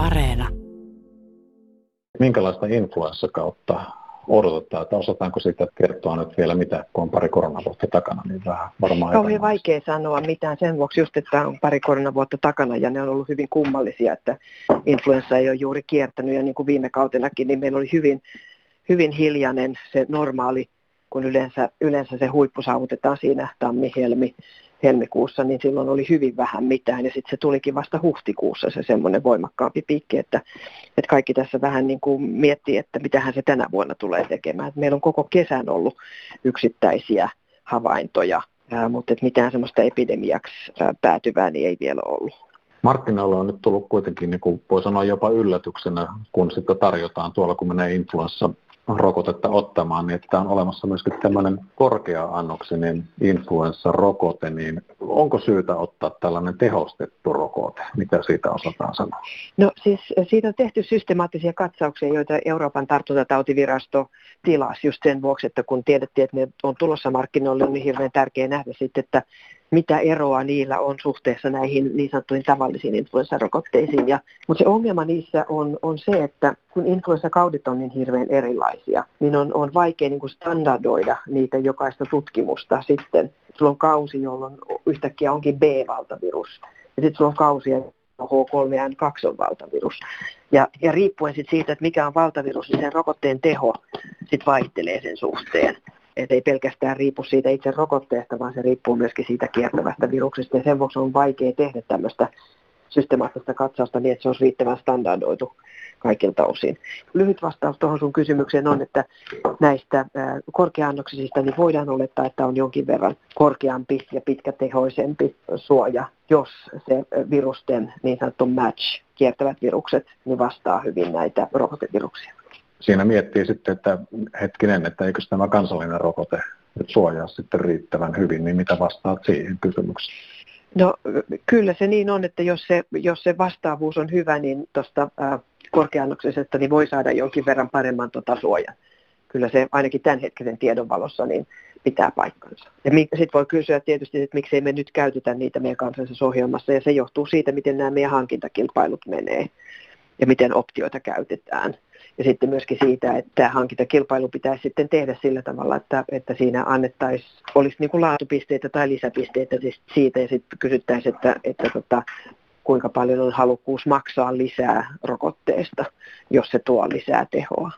Areena. Minkälaista influenssakautta odotetaan, että osataanko siitä kertoa nyt vielä mitä, kun on pari koronavuotta takana, niin vähän varmaan Kauhean vaikea sanoa mitään. Sen vuoksi just, että on pari koronavuotta takana ja ne on ollut hyvin kummallisia, että influenssa ei ole juuri kiertänyt. Ja niin kuin viime kautenakin, niin meillä oli hyvin, hyvin hiljainen se normaali, kun yleensä, yleensä se huippu saavutetaan siinä tammi-helmi helmikuussa, niin silloin oli hyvin vähän mitään. Ja sitten se tulikin vasta huhtikuussa se semmoinen voimakkaampi piikki, että, että kaikki tässä vähän niin kuin miettii, että mitähän se tänä vuonna tulee tekemään. Et meillä on koko kesän ollut yksittäisiä havaintoja, ää, mutta että mitään semmoista epidemiaksi ää, päätyvää niin ei vielä ollut. Markkinoilla on nyt tullut kuitenkin, niin kuin voi sanoa jopa yllätyksenä, kun sitä tarjotaan tuolla, kun menee influenssa rokotetta ottamaan, niin että on olemassa myöskin tämmöinen korkea-annoksinen influenssarokote, niin onko syytä ottaa tällainen tehostettu rokote? Mitä siitä osataan sanoa? No siis siitä on tehty systemaattisia katsauksia, joita Euroopan tartuntatautivirasto tilasi just sen vuoksi, että kun tiedettiin, että ne on tulossa markkinoille, on niin hirveän tärkeää nähdä sitten, että mitä eroa niillä on suhteessa näihin niin sanottuihin tavallisiin influenssarokotteisiin. Ja, mutta se ongelma niissä on, on se, että kun influenssakaudit on niin hirveän erilaisia, niin on, on vaikea niin kuin standardoida niitä jokaista tutkimusta sitten. Sulla on kausi, jolloin yhtäkkiä onkin B-valtavirus. Ja sitten sulla on kausi, H3N2 on valtavirus. Ja, ja riippuen sit siitä, että mikä on valtavirus, niin sen rokotteen teho sit vaihtelee sen suhteen. Et ei pelkästään riipu siitä itse rokotteesta, vaan se riippuu myöskin siitä kiertävästä viruksesta. Ja sen vuoksi on vaikea tehdä tämmöistä systemaattista katsausta niin, että se olisi riittävän standardoitu kaikilta osin. Lyhyt vastaus tuohon sun kysymykseen on, että näistä korkeannoksisista niin voidaan olettaa, että on jonkin verran korkeampi ja pitkätehoisempi suoja, jos se virusten niin sanottu match, kiertävät virukset, niin vastaa hyvin näitä rokoteviruksia siinä miettii sitten, että hetkinen, että eikö tämä kansallinen rokote nyt suojaa sitten riittävän hyvin, niin mitä vastaat siihen kysymykseen? No kyllä se niin on, että jos se, jos se vastaavuus on hyvä, niin tuosta korkeannoksisesta niin voi saada jonkin verran paremman tota suojan. Kyllä se ainakin tämänhetkisen tiedon valossa niin pitää paikkansa. Ja sitten voi kysyä tietysti, että miksei me nyt käytetä niitä meidän kansallisessa ohjelmassa, ja se johtuu siitä, miten nämä meidän hankintakilpailut menee ja miten optioita käytetään. Ja sitten myöskin siitä, että hankintakilpailu pitäisi sitten tehdä sillä tavalla, että, että siinä annettaisiin, olisi niin kuin laatupisteitä tai lisäpisteitä siis siitä ja sitten kysyttäisiin, että, että tota, kuinka paljon on halukkuus maksaa lisää rokotteesta, jos se tuo lisää tehoa.